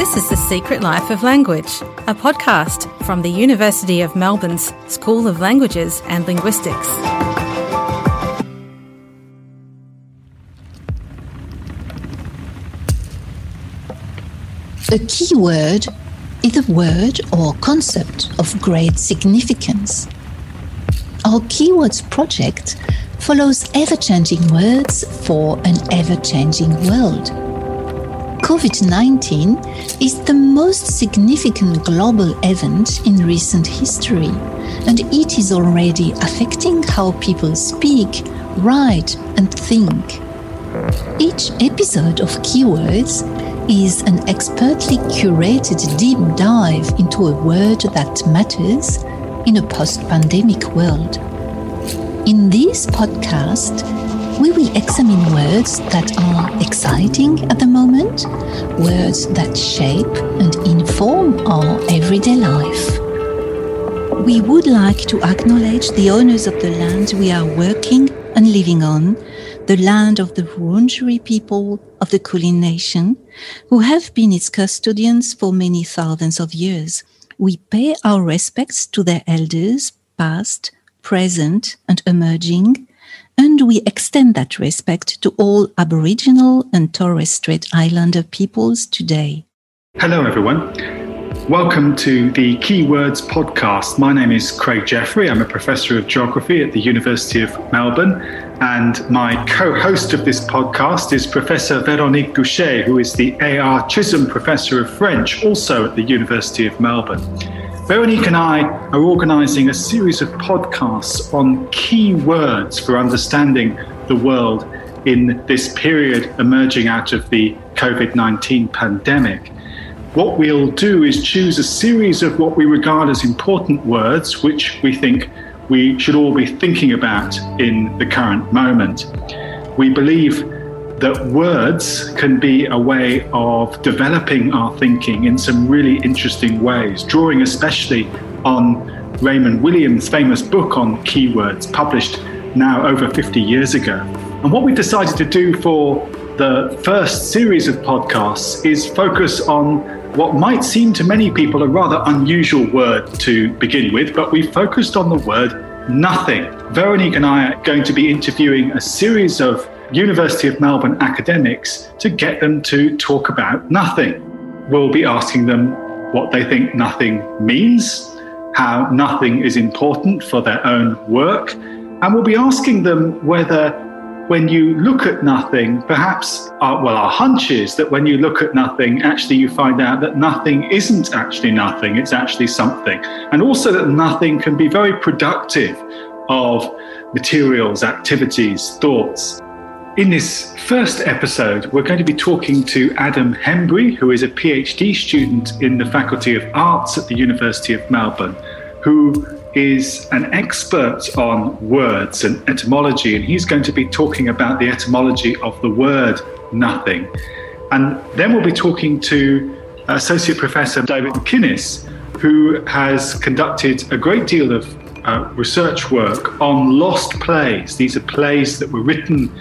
This is The Secret Life of Language, a podcast from the University of Melbourne's School of Languages and Linguistics. A keyword is a word or concept of great significance. Our Keywords project follows ever changing words for an ever changing world. COVID 19 is the most significant global event in recent history, and it is already affecting how people speak, write, and think. Each episode of Keywords is an expertly curated deep dive into a word that matters in a post pandemic world. In this podcast, we will examine words that are exciting at the moment, words that shape and inform our everyday life. We would like to acknowledge the owners of the land we are working and living on, the land of the Wurundjeri people of the Kulin Nation, who have been its custodians for many thousands of years. We pay our respects to their elders, past, present, and emerging, and we extend that respect to all Aboriginal and Torres Strait Islander peoples today. Hello, everyone. Welcome to the Keywords podcast. My name is Craig Jeffrey. I'm a professor of geography at the University of Melbourne. And my co host of this podcast is Professor Veronique Duché, who is the A.R. Chisholm Professor of French, also at the University of Melbourne. Veronique and I are organising a series of podcasts on key words for understanding the world in this period emerging out of the COVID 19 pandemic. What we'll do is choose a series of what we regard as important words, which we think we should all be thinking about in the current moment. We believe that words can be a way of developing our thinking in some really interesting ways, drawing especially on Raymond Williams' famous book on keywords, published now over 50 years ago. And what we've decided to do for the first series of podcasts is focus on what might seem to many people a rather unusual word to begin with, but we focused on the word nothing. Veronique and I are going to be interviewing a series of University of Melbourne academics to get them to talk about nothing. We'll be asking them what they think nothing means, how nothing is important for their own work, and we'll be asking them whether when you look at nothing, perhaps, our, well, our hunch is that when you look at nothing, actually you find out that nothing isn't actually nothing, it's actually something. And also that nothing can be very productive of materials, activities, thoughts. In this first episode, we're going to be talking to Adam Hembry, who is a PhD student in the Faculty of Arts at the University of Melbourne, who is an expert on words and etymology, and he's going to be talking about the etymology of the word nothing. And then we'll be talking to Associate Professor David McInnis, who has conducted a great deal of uh, research work on lost plays. These are plays that were written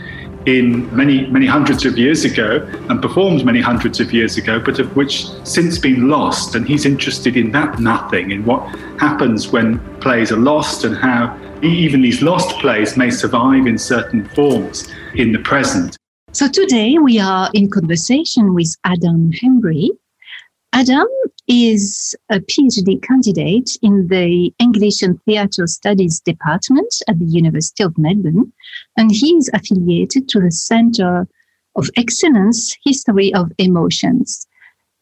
in many, many hundreds of years ago and performed many hundreds of years ago, but of which since been lost. And he's interested in that nothing, in what happens when plays are lost and how even these lost plays may survive in certain forms in the present. So today we are in conversation with Adam Hembry. Adam is a PhD candidate in the English and Theatre Studies Department at the University of Melbourne, and he is affiliated to the Center of Excellence History of Emotions.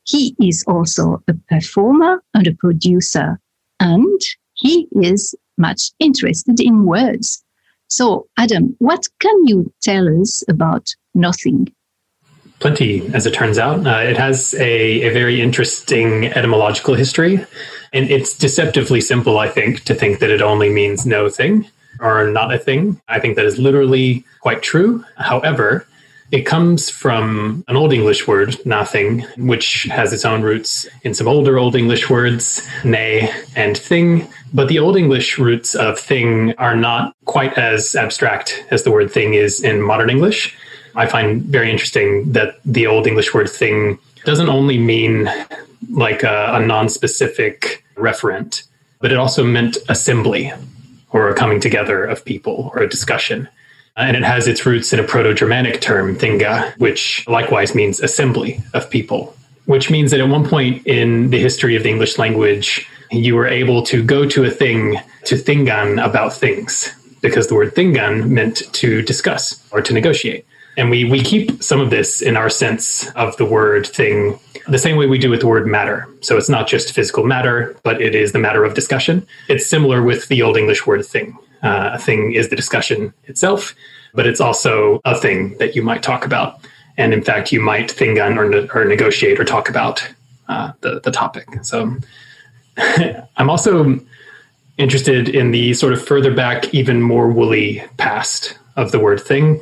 He is also a performer and a producer, and he is much interested in words. So, Adam, what can you tell us about nothing? Plenty, as it turns out. Uh, it has a, a very interesting etymological history, and it's deceptively simple, I think, to think that it only means no thing or not a thing. I think that is literally quite true. However, it comes from an Old English word, nothing, which has its own roots in some older Old English words, nay and thing. But the Old English roots of thing are not quite as abstract as the word thing is in modern English. I find very interesting that the Old English word thing doesn't only mean like a, a non-specific referent, but it also meant assembly or a coming together of people or a discussion. Uh, and it has its roots in a Proto Germanic term, thinga, which likewise means assembly of people, which means that at one point in the history of the English language, you were able to go to a thing to thingan about things, because the word thingan meant to discuss or to negotiate. And we, we keep some of this in our sense of the word thing the same way we do with the word matter. So it's not just physical matter, but it is the matter of discussion. It's similar with the Old English word thing. Uh, a thing is the discussion itself, but it's also a thing that you might talk about. And in fact, you might think on or, ne- or negotiate or talk about uh, the, the topic. So I'm also interested in the sort of further back, even more woolly past of the word thing.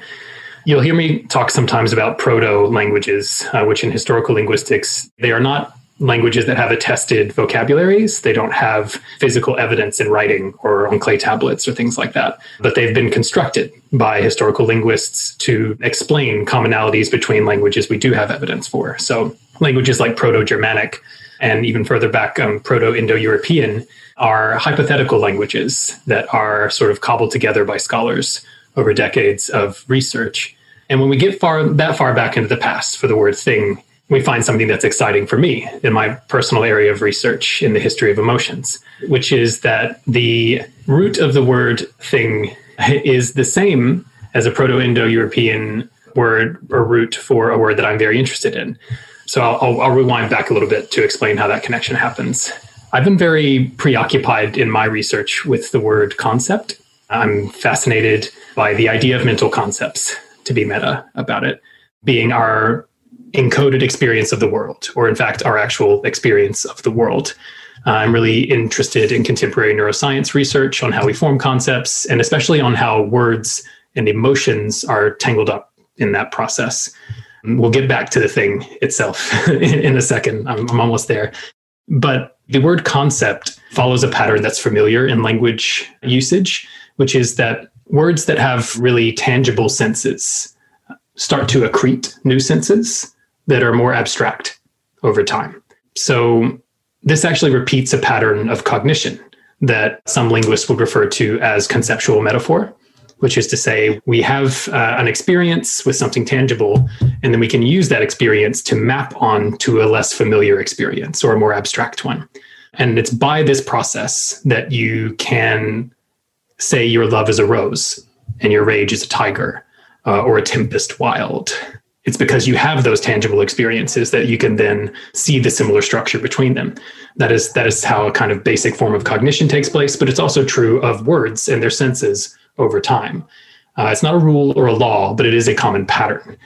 You'll hear me talk sometimes about proto languages, uh, which in historical linguistics, they are not languages that have attested vocabularies. They don't have physical evidence in writing or on clay tablets or things like that. But they've been constructed by historical linguists to explain commonalities between languages we do have evidence for. So languages like Proto Germanic and even further back, um, Proto Indo European are hypothetical languages that are sort of cobbled together by scholars over decades of research. And when we get far that far back into the past for the word thing, we find something that's exciting for me in my personal area of research in the history of emotions, which is that the root of the word thing is the same as a Proto Indo European word or root for a word that I'm very interested in. So I'll, I'll, rewind back a little bit to explain how that connection happens. I've been very preoccupied in my research with the word concept. I'm fascinated by the idea of mental concepts, to be meta about it, being our encoded experience of the world, or in fact, our actual experience of the world. Uh, I'm really interested in contemporary neuroscience research on how we form concepts, and especially on how words and emotions are tangled up in that process. We'll get back to the thing itself in, in, a second. I'm, I'm almost there. But the word concept follows a pattern that's familiar in language usage, which is that words that have really tangible senses start to accrete new senses that are more abstract over time. So this actually repeats a pattern of cognition that some linguists would refer to as conceptual metaphor, which is to say, we have uh, an experience with something tangible, and then we can use that experience to map on to a less familiar experience or a more abstract one. And it's by this process that you can say your love is a rose and your rage is a tiger uh, or a tempest wild. It's because you have those tangible experiences that you can then see the similar structure between them. That is that is how a kind of basic form of cognition takes place but it's also true of words and their senses over time. Uh, it's not a rule or a law but it is a common pattern.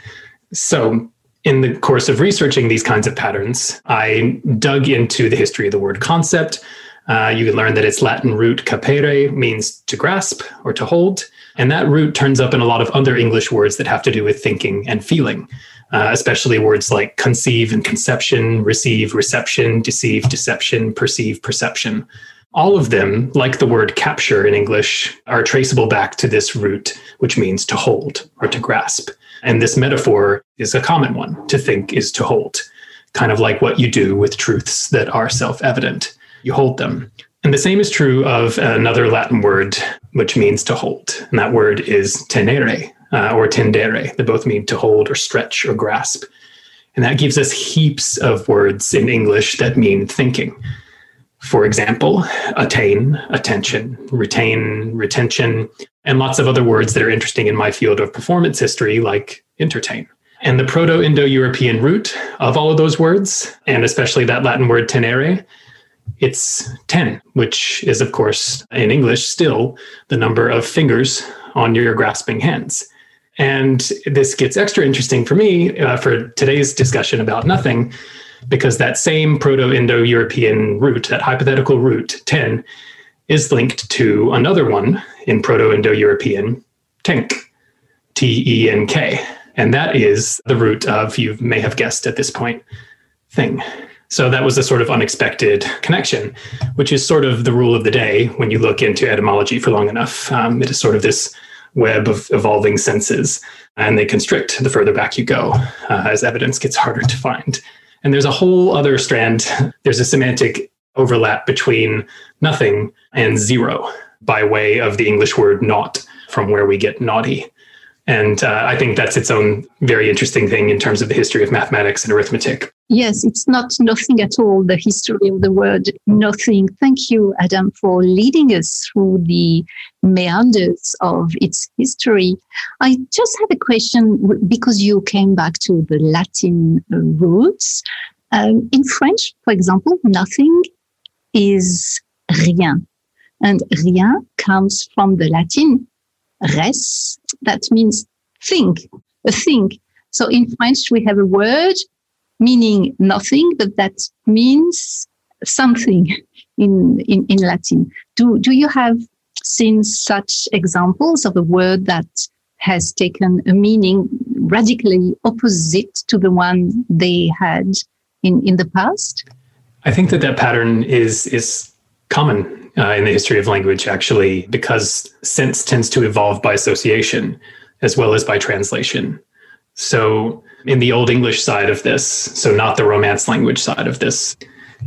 So in the course of researching these kinds of patterns i dug into the history of the word concept uh, you can learn that its latin root capere means to grasp or to hold and that root turns up in a lot of other English words that have to do with thinking and feeling, uh, especially words like conceive and conception, receive, reception, deceive, deception, perceive, perception. All of them, like the word capture in English, are traceable back to this root, which means to hold or to grasp. And this metaphor is a common one. To think is to hold, kind of like what you do with truths that are self evident. You hold them. And the same is true of another Latin word, which means to hold. And that word is tenere uh, or tendere. They both mean to hold or stretch or grasp. And that gives us heaps of words in English that mean thinking. For example, attain, attention, retain, retention, and lots of other words that are interesting in my field of performance history, like entertain. And the Proto Indo European root of all of those words, and especially that Latin word tenere, it's 10, which is, of course, in English, still the number of fingers on your grasping hands. And this gets extra interesting for me uh, for today's discussion about nothing, because that same Proto Indo European root, that hypothetical root 10, is linked to another one in Proto Indo European, tenk, T E N K. And that is the root of, you may have guessed at this point, thing. So that was a sort of unexpected connection, which is sort of the rule of the day when you look into etymology for long enough. Um, it is sort of this web of evolving senses, and they constrict the further back you go uh, as evidence gets harder to find. And there's a whole other strand. There's a semantic overlap between nothing and zero by way of the English word not, from where we get naughty. And uh, I think that's its own very interesting thing in terms of the history of mathematics and arithmetic. Yes, it's not nothing at all, the history of the word nothing. Thank you, Adam, for leading us through the meanders of its history. I just have a question because you came back to the Latin roots. Um, in French, for example, nothing is rien. And rien comes from the Latin res, that means think, a thing. So in French, we have a word meaning nothing, but that means something in, in, in Latin. Do, do you have seen such examples of a word that has taken a meaning radically opposite to the one they had in, in the past? I think that that pattern is, is common uh, in the history of language, actually, because sense tends to evolve by association as well as by translation. So, in the Old English side of this, so not the Romance language side of this,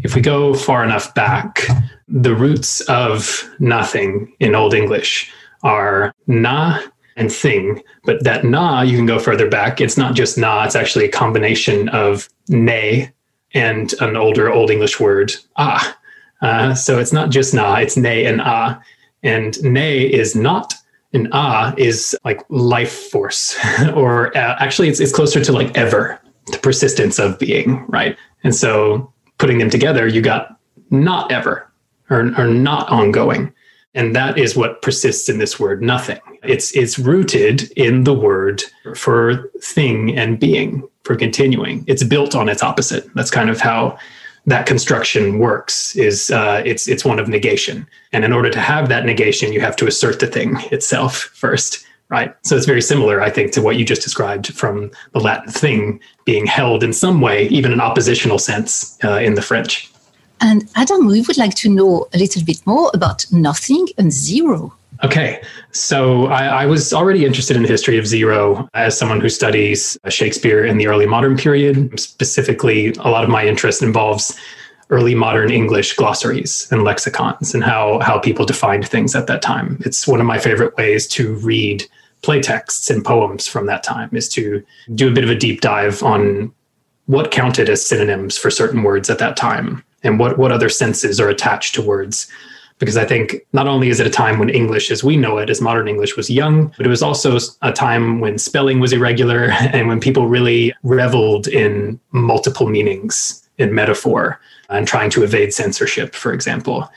if we go far enough back, the roots of nothing in Old English are na and thing. But that na, you can go further back. It's not just na, it's actually a combination of nay and an older Old English word, ah. Uh, so it's not just na, it's ne and ah. And ne is not, and ah is like life force, or uh, actually it's, it's closer to like ever, the persistence of being, right? And so putting them together, you got not ever or, or not ongoing. And that is what persists in this word nothing. It's it's rooted in the word for thing and being, for continuing. It's built on its opposite. That's kind of how that construction works is uh, it's it's one of negation. And in order to have that negation you have to assert the thing itself first right? So it's very similar i think to what you just described from the latin thing being held in some way even in oppositional sense uh, in the french. And adam we would like to know a little bit more about nothing and zero Okay, so I, I, was already interested in the history of zero as someone who studies Shakespeare in the early modern period. Specifically, a lot of my interest involves early modern English glossaries and lexicons and how, how people defined things at that time. It's one of my favorite ways to read play texts and poems from that time is to do a bit of a deep dive on what counted as synonyms for certain words at that time and what, what other senses are attached to words because I think not only is it a time when English as we know it, as modern English, was young, but it was also a time when spelling was irregular and when people really reveled in multiple meanings in metaphor and trying to evade censorship, for example.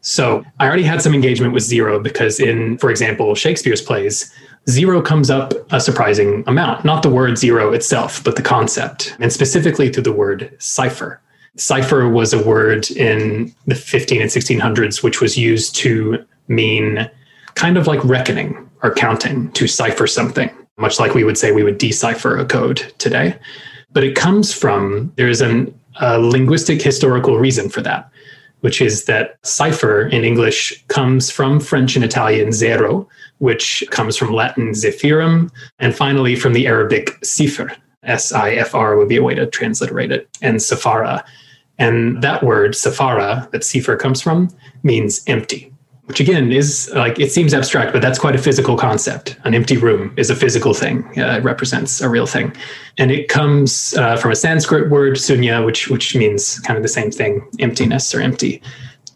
So I already had some engagement with zero because in, for example, Shakespeare's plays, zero comes up a surprising amount, not the word zero itself, but the concept, and specifically through the word cipher. Cipher was a word in the 15 and 1600s, which was used to mean kind of like reckoning or counting, to cipher something, much like we would say we would decipher a code today. But it comes from, there's an, a linguistic historical reason for that, which is that cipher in English comes from French and Italian zero, which comes from Latin zephyrum, and finally from the Arabic sifr, S I F R would be a way to transliterate it, and safara. And that word, safara, that sifr comes from, means empty, which again is like, it seems abstract, but that's quite a physical concept. An empty room is a physical thing, uh, it represents a real thing. And it comes uh, from a Sanskrit word, sunya, which, which means kind of the same thing, emptiness or empty.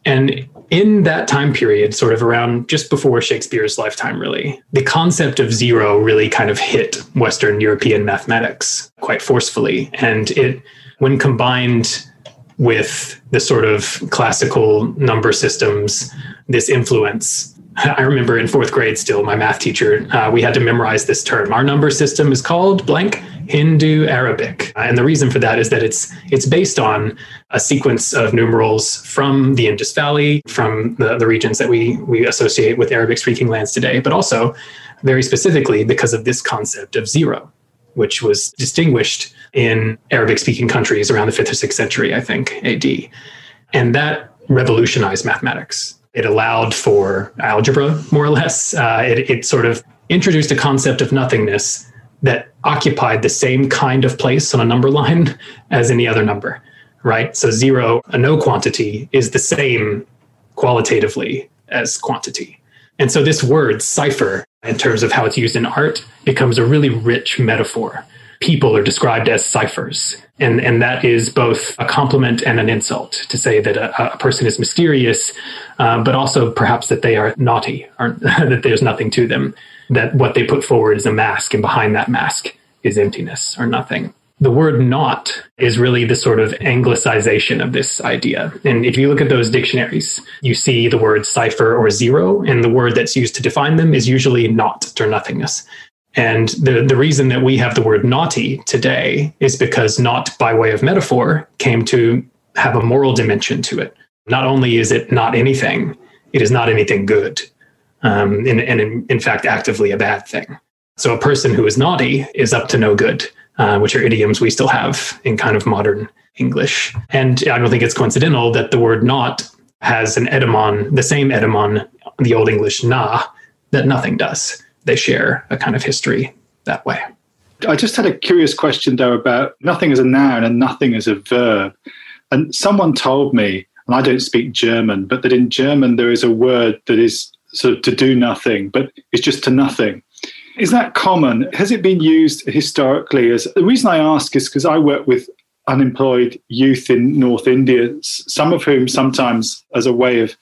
And in that time period, sort of around just before Shakespeare's lifetime, really, the concept of zero really kind of hit Western European mathematics quite forcefully. And it, when combined with the sort of classical number systems, this influence. I remember in fourth grade still, my math teacher, uh, we had to memorize this term. Our number system is called blank Hindu Arabic. Uh, and the reason for that is that it's it's based on a sequence of numerals from the Indus Valley, from the, the regions that we, we associate with Arabic speaking lands today, but also very specifically because of this concept of zero which was distinguished in Arabic speaking countries around the fifth or sixth century, I think, AD. And that revolutionized mathematics. It allowed for algebra, more or less. Uh, it, it sort of introduced a concept of nothingness that occupied the same kind of place on a number line as any other number, right? So zero, a no quantity, is the same qualitatively as quantity. And so this word cipher, in terms of how it's used in art, becomes a really rich metaphor. People are described as ciphers. And, and that is both a compliment and an insult to say that a, a person is mysterious, uh, but also perhaps that they are naughty, or that there's nothing to them, that what they put forward is a mask, and behind that mask is emptiness or nothing the word not is really the sort of anglicization of this idea. And if you look at those dictionaries, you see the word cipher or zero, and the word that's used to define them is usually not or nothingness. And the, the reason that we have the word naughty today is because not by way of metaphor came to have a moral dimension to it. Not only is it not anything, it is not anything good. Um, and, and in, in fact, actively a bad thing. So a person who is naughty is up to no good uh, which are idioms we still have in kind of modern English. And I don't think it's coincidental that the word not has an etymon, the same etymon, the Old English na, that nothing does. They share a kind of history that way. I just had a curious question though about nothing as a noun and nothing as a verb. And someone told me, and I don't speak German, but that in German there is a word that is sort of to do nothing, but it's just to nothing. Is that common? Has it been used historically? As the reason I ask is because I work with unemployed youth in North India, some of whom sometimes, as a way of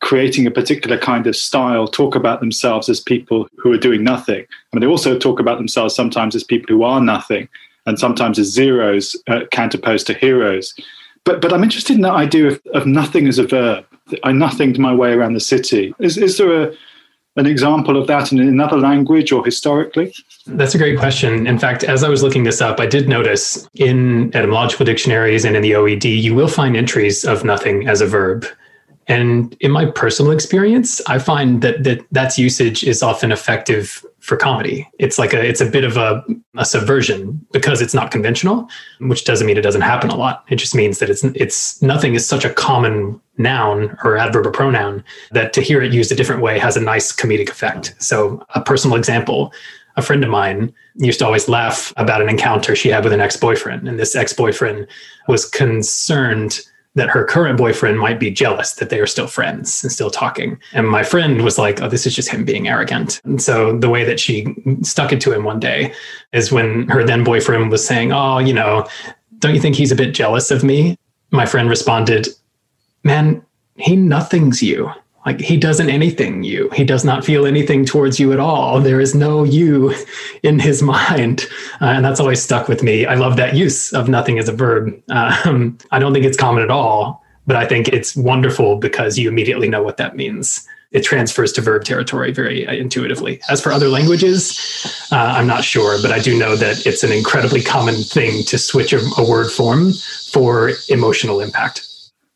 creating a particular kind of style, talk about themselves as people who are doing nothing. I mean, they also talk about themselves sometimes as people who are nothing, and sometimes as zeros, uh, counterposed to heroes. But but I'm interested in that idea of, of nothing as a verb. I nothinged my way around the city. Is is there a an example of that in another language or historically? That's a great question. In fact, as I was looking this up, I did notice in etymological dictionaries and in the OED, you will find entries of nothing as a verb. And in my personal experience, I find that, that that's usage is often effective for comedy. It's like a it's a bit of a, a subversion because it's not conventional, mm-hmm. which doesn't mean it doesn't happen a lot. It just means that it's it's nothing is such a common noun or adverb or pronoun that to hear it used a different way has a nice comedic effect. So a personal example, a friend of mine used to always laugh about an encounter she had with an ex-boyfriend and this ex-boyfriend was concerned that her current boyfriend might be jealous that they are still friends and still talking. And my friend was like, oh, this is just him being arrogant. And so the way that she stuck it to him one day is when her then boyfriend was saying, oh, you know, don't you think he's a bit jealous of me? My friend responded, man, he nothings you. Like he doesn't anything you. He does not feel anything towards you at all. There is no you in his mind. Uh, and that's always stuck with me. I love that use of nothing as a verb. Um, I don't think it's common at all, but I think it's wonderful because you immediately know what that means. It transfers to verb territory very uh, intuitively. As for other languages, uh, I'm not sure, but I do know that it's an incredibly common thing to switch a, a word form for emotional impact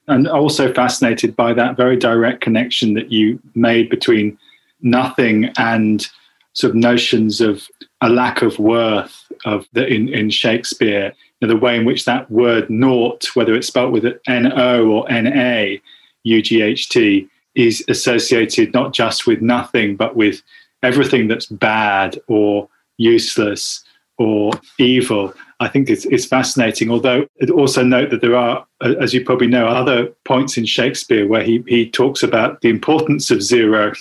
and also fascinated by that very direct connection that you made between nothing and sort of notions of a lack of worth of the in, in Shakespeare, you know, the way in which that word naught, whether it's spelt with N O or N A, U G H T, is associated not just with nothing, but with everything that's bad or useless or evil. I think it's, it's fascinating. Although also note that there are, as you probably know, other points in Shakespeare where he, he talks about the importance of zero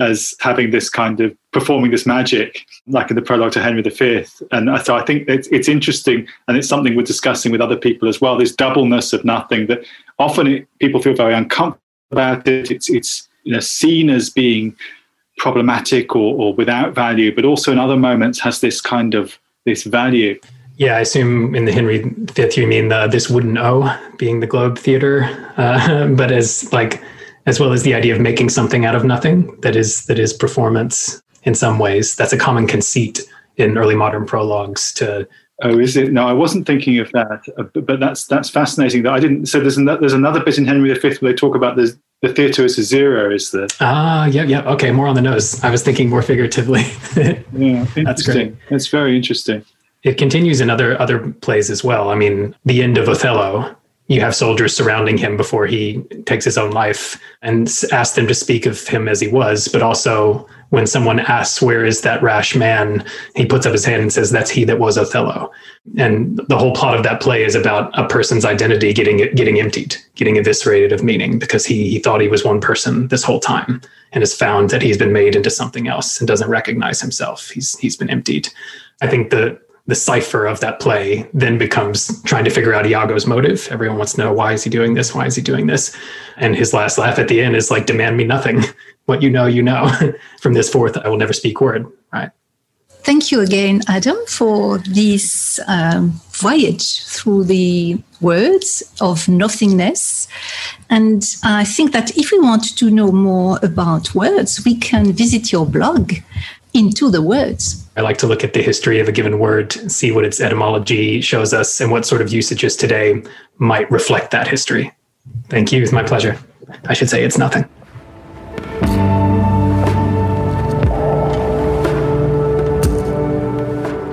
as having this kind of performing this magic, like in the prologue to Henry V. And so I think it's, it's interesting, and it's something we're discussing with other people as well. This doubleness of nothing that often it, people feel very uncomfortable about it. It's it's you know seen as being problematic or, or without value, but also in other moments has this kind of this value. Yeah, I assume in the Henry V you mean the, this wooden O being the Globe Theater, uh, but as like as well as the idea of making something out of nothing that is that is performance in some ways. That's a common conceit in early modern prologues to Oh, is it? No, I wasn't thinking of that, uh, but that's that's fascinating. That I didn't. So there's another, there's another bit in Henry V where they talk about the the theatre is a zero. Is there? Ah, yeah, yeah. Okay, more on the nose. I was thinking more figuratively. yeah, that's great. That's very interesting. It continues in other other plays as well. I mean, the end of Othello. You have soldiers surrounding him before he takes his own life and ask them to speak of him as he was, but also when someone asks, Where is that rash man? he puts up his hand and says, That's he that was Othello. And the whole plot of that play is about a person's identity getting getting emptied, getting eviscerated of meaning because he, he thought he was one person this whole time and has found that he's been made into something else and doesn't recognize himself. He's he's been emptied. I think the the cipher of that play then becomes trying to figure out Iago's motive. Everyone wants to know why is he doing this? Why is he doing this? And his last laugh at the end is like, demand me nothing. what you know, you know. From this forth, I will never speak word. Right. Thank you again, Adam, for this um, voyage through the words of nothingness. And I think that if we want to know more about words, we can visit your blog into the words. I like to look at the history of a given word, see what its etymology shows us, and what sort of usages today might reflect that history. Thank you. It's my pleasure. I should say it's nothing.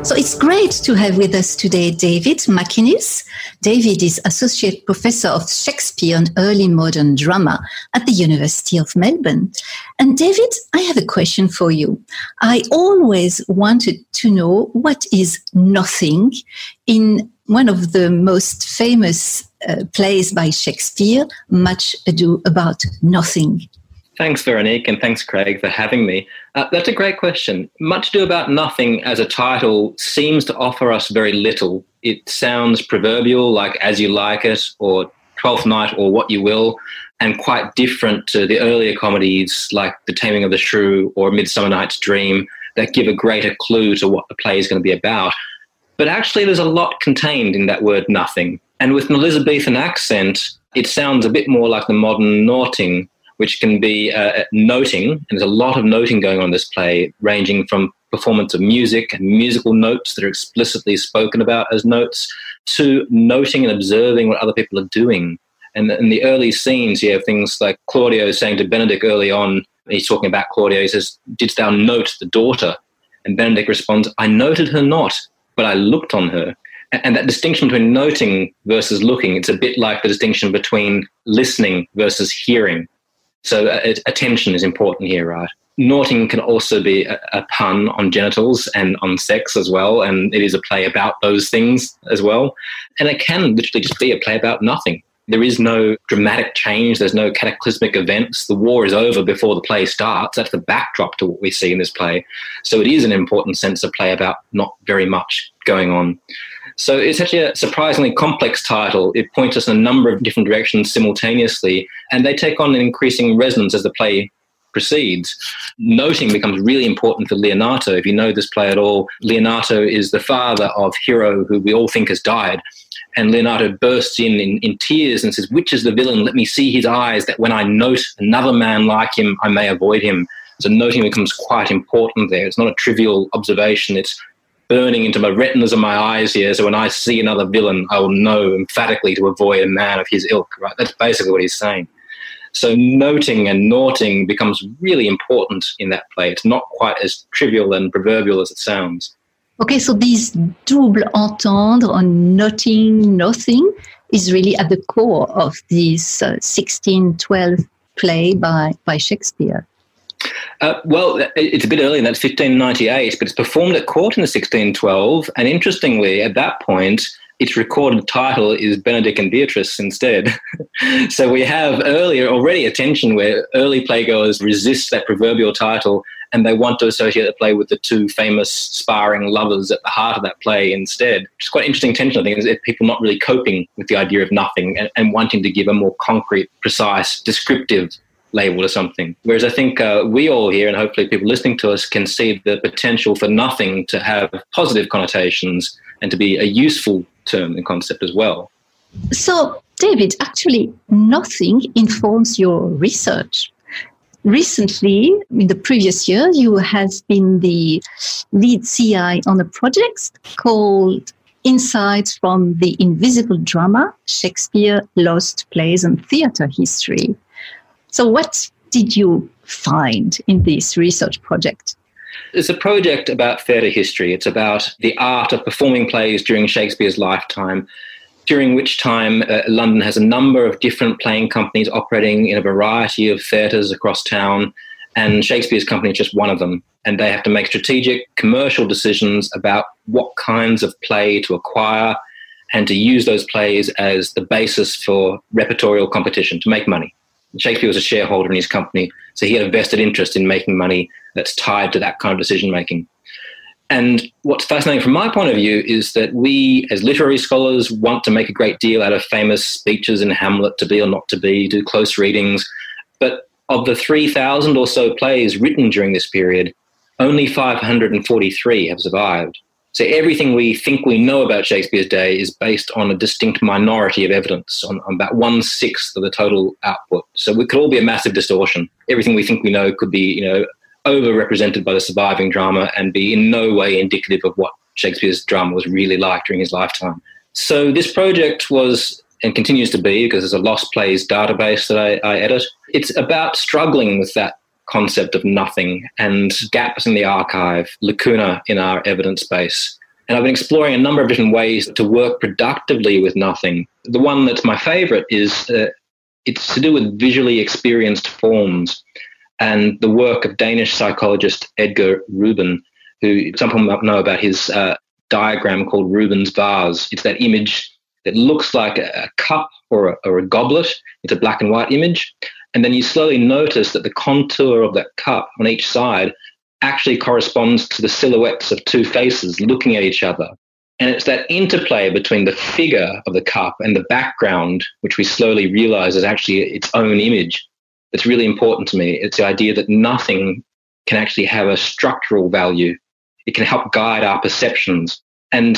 So it's great to have with us today David McInnis. David is Associate Professor of Shakespeare and Early Modern Drama at the University of Melbourne. And David, I have a question for you. I always wanted to know what is nothing in one of the most famous uh, plays by Shakespeare, Much Ado About Nothing. Thanks, Veronique, and thanks, Craig, for having me. Uh, that's a great question. Much Ado About Nothing as a title seems to offer us very little. It sounds proverbial, like As You Like It, or Twelfth Night, or What You Will, and quite different to the earlier comedies like The Taming of the Shrew or Midsummer Night's Dream that give a greater clue to what the play is going to be about. But actually, there's a lot contained in that word nothing. And with an Elizabethan accent, it sounds a bit more like the modern naughting which can be uh, noting, and there's a lot of noting going on in this play, ranging from performance of music and musical notes that are explicitly spoken about as notes, to noting and observing what other people are doing. And in the early scenes, you have things like Claudio saying to Benedick early on, he's talking about Claudio, he says, Didst thou note the daughter? And Benedick responds, I noted her not, but I looked on her. And that distinction between noting versus looking, it's a bit like the distinction between listening versus hearing. So uh, attention is important here, right? Naughting can also be a, a, pun on genitals and on sex as well, and it is a play about those things as well. And it can literally just be a play about nothing. There is no dramatic change, there's no cataclysmic events. The war is over before the play starts. That's the backdrop to what we see in this play. So it is an important sense of play about not very much going on. So it's actually a surprisingly complex title. It points us in a number of different directions simultaneously, and they take on an increasing resonance as the play proceeds. Noting becomes really important for Leonato. If you know this play at all, Leonato is the father of Hero, who we all think has died. And Leonato bursts in, in, in tears and says, Which is the villain? Let me see his eyes, that when I note another man like him, I may avoid him. So noting becomes quite important there. It's not a trivial observation. It's burning into my retinas and my eyes here. So when I see another villain, I will know emphatically to avoid a man of his ilk. Right? That's basically what he's saying. So noting and naughting becomes really important in that play. It's not quite as trivial and proverbial as it sounds. Okay, so this double entendre on noting, nothing is really at the core of this uh, 1612 play by, by Shakespeare. Uh, well, it's a bit early, and that's 1598, but it's performed at court in the 1612. And interestingly, at that point, its recorded title is Benedick and Beatrice instead. so we have earlier already a tension where early playgoers resist that proverbial title and they want to associate the play with the two famous sparring lovers at the heart of that play instead. Which is quite interesting tension, I think, is people not really coping with the idea of nothing and, and wanting to give a more concrete, precise, descriptive label or something. Whereas I think uh, we all here, and hopefully people listening to us, can see the potential for nothing to have positive connotations and to be a useful term and concept as well. So, David, actually, nothing informs your research. Recently, in the previous year, you have been the lead CI on a project called Insights from the Invisible Drama Shakespeare, Lost Plays, and Theatre History. So, what did you find in this research project? It's a project about theatre history. It's about the art of performing plays during Shakespeare's lifetime, during which time uh, London has a number of different playing companies operating in a variety of theatres across town. and Shakespeare's company is just one of them. And they have to make strategic commercial decisions about what kinds of play to acquire and to use those plays as the basis for repertorial competition to make money. Shakespeare was a shareholder in his company, so he had a vested interest in making money that's tied to that kind of decision making. And what's fascinating from my point of view is that we, as literary scholars, want to make a great deal out of famous speeches in Hamlet, to be or not to be, do close readings. But of the 3,000 or so plays written during this period, only 543 have survived. So everything we think we know about Shakespeare's day is based on a distinct minority of evidence, on, on about one sixth of the total output. So it could all be a massive distortion. Everything we think we know could be, you know, overrepresented by the surviving drama and be in no way indicative of what Shakespeare's drama was really like during his lifetime. So this project was and continues to be because there's a lost plays database that I, I edit. It's about struggling with that concept of nothing and gaps in the archive, lacuna in our evidence base. And I've been exploring a number of different ways to work productively with nothing. The one that's my favorite is uh, it's to do with visually experienced forms and the work of Danish psychologist Edgar Rubin, who some people might know about his uh, diagram called Rubin's vase. It's that image that looks like a, cup or a, or a goblet. It's a black and white image. And then you slowly notice that the contour of that cup on each side actually corresponds to the silhouettes of two faces looking at each other. And it's that interplay between the figure of the cup and the background, which we slowly realize is actually its own image, that's really important to me. It's the idea that nothing can actually have a structural value. It can help guide our perceptions. And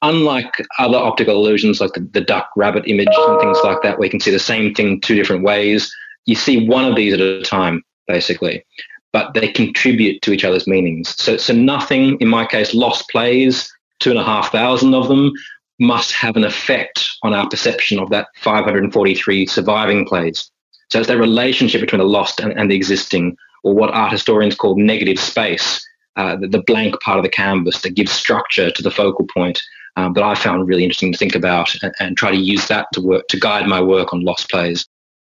unlike other optical illusions like the, the duck rabbit image and things like that, where you can see the same thing two different ways, you see one of these at a time, basically. But they contribute to each other's meanings. So, so nothing, in my case, lost plays, two and a half thousand of them, must have an effect on our perception of that 543 surviving plays. So it's that relationship between the lost and, and the existing, or what art historians call negative space, uh, the, the, blank part of the canvas that gives structure to the focal point um, that I found really interesting to think about and, and try to use that to work to guide my work on lost plays.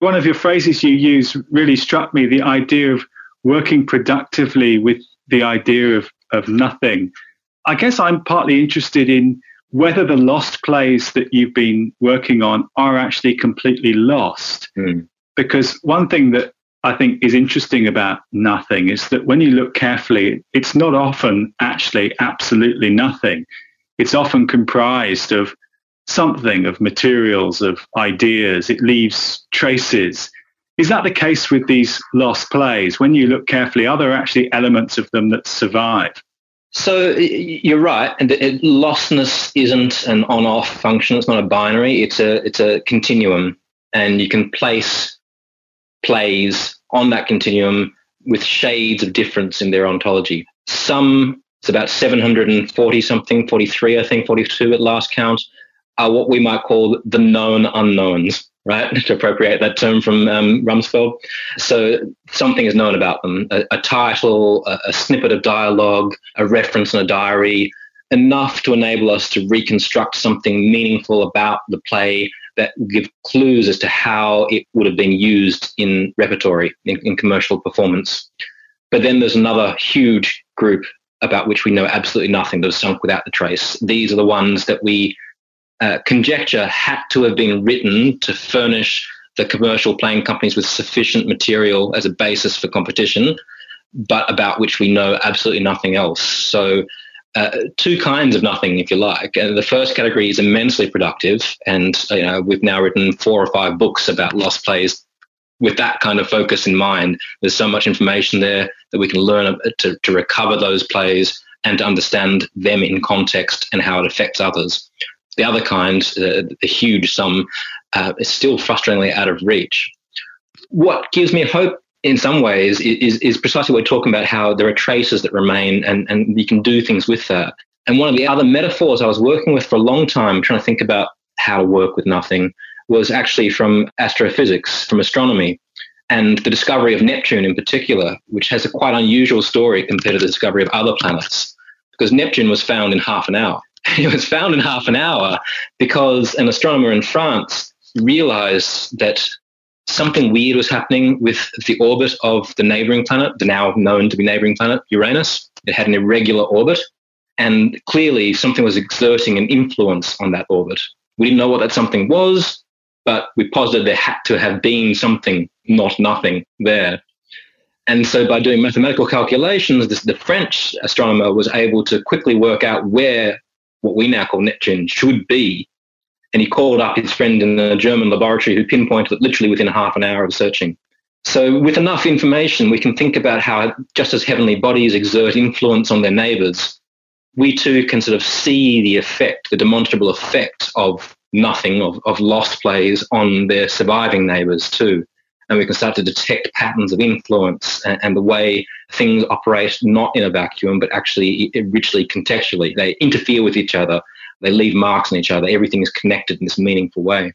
One of your phrases you use really struck me the idea of working productively with the idea of, of nothing. I guess I'm partly interested in whether the lost plays that you've been working on are actually completely lost. Mm. Because one thing that I think is interesting about nothing is that when you look carefully, it's not often actually absolutely nothing. It's often comprised of something, of materials, of ideas. It leaves traces. Is that the case with these lost plays? When you look carefully, are there actually elements of them that survive? So you're right, and lostness isn't an on-off function. It's not a binary. It's a it's a continuum, and you can place plays on that continuum with shades of difference in their ontology. Some it's about 740 something, 43, I think, 42 at last count, are what we might call the known unknowns, right? to appropriate that term from um, Rumsfeld. So something is known about them a, a title, a, a snippet of dialogue, a reference in a diary, enough to enable us to reconstruct something meaningful about the play that give clues as to how it would have been used in repertory, in, in commercial performance. But then there's another huge group about which we know absolutely nothing that was sunk without the trace. These are the ones that we uh, conjecture had to have been written to furnish the commercial playing companies with sufficient material as a basis for competition, but about which we know absolutely nothing else. So, uh, two kinds of nothing, if you like. Uh, the first category is immensely productive, and you know we've now written four or five books about lost plays with that kind of focus in mind, there's so much information there that we can learn to, to recover those plays and to understand them in context and how it affects others. The other kind, the huge sum, uh, is still frustratingly out of reach. What gives me hope in some ways is, is precisely what we're talking about how there are traces that remain and, and we can do things with that. And one of the other metaphors I was working with for a long time, trying to think about how to work with nothing, was actually from astrophysics, from astronomy, and the discovery of Neptune in particular, which has a quite unusual story compared to the discovery of other planets, because Neptune was found in half an hour. It was found in half an hour because an astronomer in France realized that something weird was happening with the orbit of the neighboring planet, the now known to be neighboring planet, Uranus. It had an irregular orbit, and clearly something was exerting an influence on that orbit. We didn't know what that something was, but we posited there had to have been something, not nothing, there. And so by doing mathematical calculations, this, the French astronomer was able to quickly work out where what we now call Neptune should be. And he called up his friend in the German laboratory who pinpointed it literally within half an hour of searching. So, with enough information, we can think about how, just as heavenly bodies exert influence on their neighbors, we too can sort of see the effect, the demonstrable effect of nothing, of, of lost plays on their surviving neighbors too and we can start to detect patterns of influence and, and, the way things operate not in a vacuum, but actually richly contextually. They interfere with each other, they leave marks on each other. Everything is connected in this meaningful way.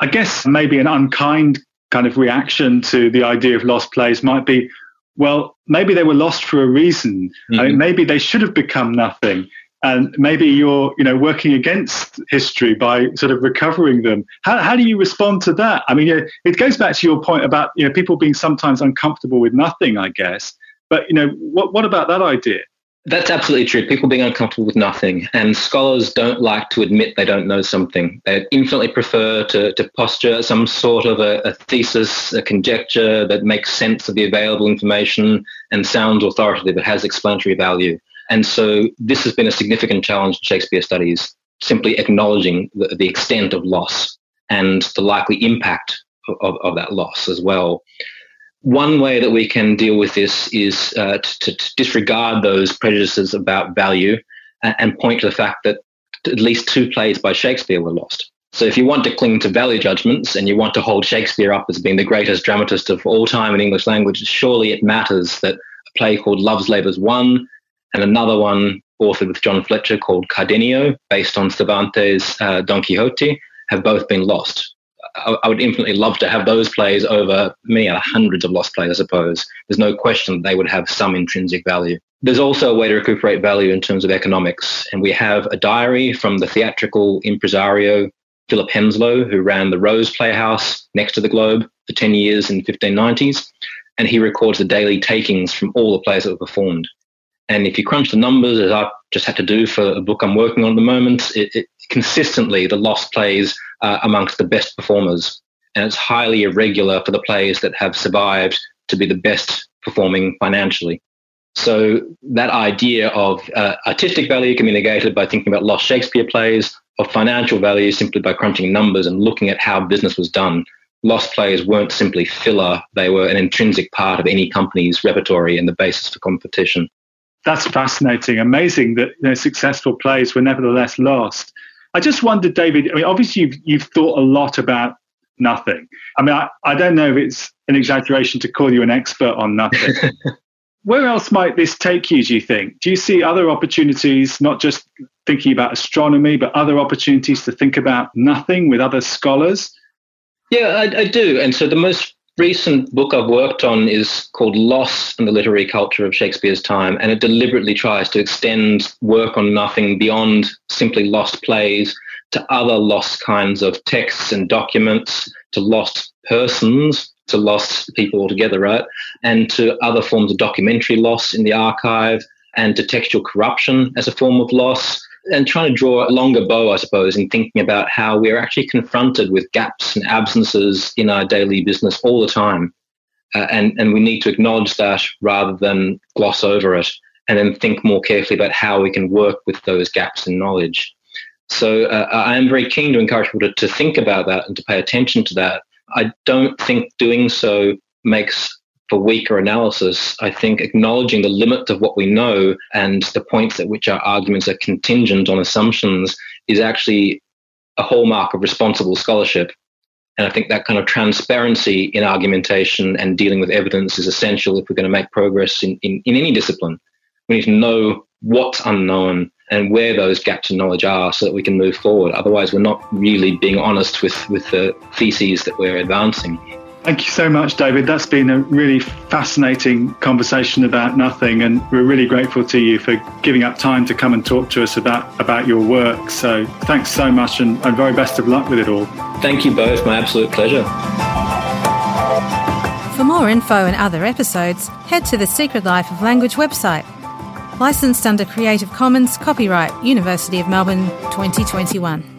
I guess maybe an unkind kind of reaction to the idea of lost plays might be well, maybe they were lost for a reason. Mm-hmm. I mean, mm-hmm. maybe they should have become nothing and maybe you're you know working against history by sort of recovering them how, how do you respond to that i mean it goes back to your point about you know people being sometimes uncomfortable with nothing i guess but you know what, what about that idea that's absolutely true. People being uncomfortable with nothing. And scholars don't like to admit they don't know something. They infinitely prefer to, to posture some sort of a, a, thesis, a conjecture that makes sense of the available information and sounds authoritative, but has explanatory value. And so this has been a significant challenge in Shakespeare studies, simply acknowledging the, the extent of loss and the likely impact of, of, that loss as well. One way that we can deal with this is uh, to, to, disregard those prejudices about value and, and point to the fact that at least two plays by Shakespeare were lost. So if you want to cling to value judgments and you want to hold Shakespeare up as being the greatest dramatist of all time in English language, surely it matters that a play called Love's Labour's Won and another one authored with John Fletcher called Cardenio, based on Cervantes' uh, Don Quixote, have both been lost. I, I, would infinitely love to have those plays over many other hundreds of lost plays, I suppose. There's no question that they would have some intrinsic value. There's also a way to recuperate value in terms of economics. And we have a diary from the theatrical impresario Philip Henslowe, who ran the Rose Playhouse next to the Globe for 10 years in the 1590s. And he records the daily takings from all the plays that were performed. And if you crunch the numbers, as I've just had to do for a book I'm working on at the moment, it, it consistently the lost plays uh, amongst the best performers. And it's highly irregular for the plays that have survived to be the best performing financially. So that idea of uh, artistic value can be negated by thinking about lost Shakespeare plays, of financial value simply by crunching numbers and looking at how business was done. Lost plays weren't simply filler, they were an intrinsic part of any company's repertory and the basis for competition that's fascinating. Amazing that you know, successful plays were nevertheless lost. I just wondered, David. I mean, obviously you've you've thought a lot about nothing. I mean, I, I don't know if it's an exaggeration to call you an expert on nothing. Where else might this take you? Do you think? Do you see other opportunities, not just thinking about astronomy, but other opportunities to think about nothing with other scholars? Yeah, I, I do. And so the most recent book I've worked on is called Loss and the Literary Culture of Shakespeare's Time, and it deliberately tries to extend work on nothing beyond simply lost plays to other lost kinds of texts and documents, to lost persons, to lost people altogether, right? And to other forms of documentary loss in the archive, and to textual corruption as a form of loss and trying to draw a longer bow, I suppose, in thinking about how we're actually confronted with gaps and absences in our daily business all the time. Uh, and, and we need to acknowledge that rather than gloss over it and then think more carefully about how we can work with those gaps in knowledge. So uh, I am very keen to encourage people to, to think about that and to pay attention to that. I don't think doing so makes for weaker analysis, I think acknowledging the limit of what we know and the points at which our arguments are contingent on assumptions is actually a hallmark of responsible scholarship. And I think that kind of transparency in argumentation and dealing with evidence is essential if we're going to make progress in, in, in any discipline. We need to know what's unknown and where those gaps in knowledge are so that we can move forward. Otherwise, we're not really being honest with, with the theses that we're advancing. Thank you so much, David. That's been a really fascinating conversation about nothing, and we're really grateful to you for giving up time to come and talk to us about, about your work. So thanks so much, and, and very best of luck with it all. Thank you both. My absolute pleasure. For more info and other episodes, head to the Secret Life of Language website. Licensed under Creative Commons, copyright University of Melbourne 2021.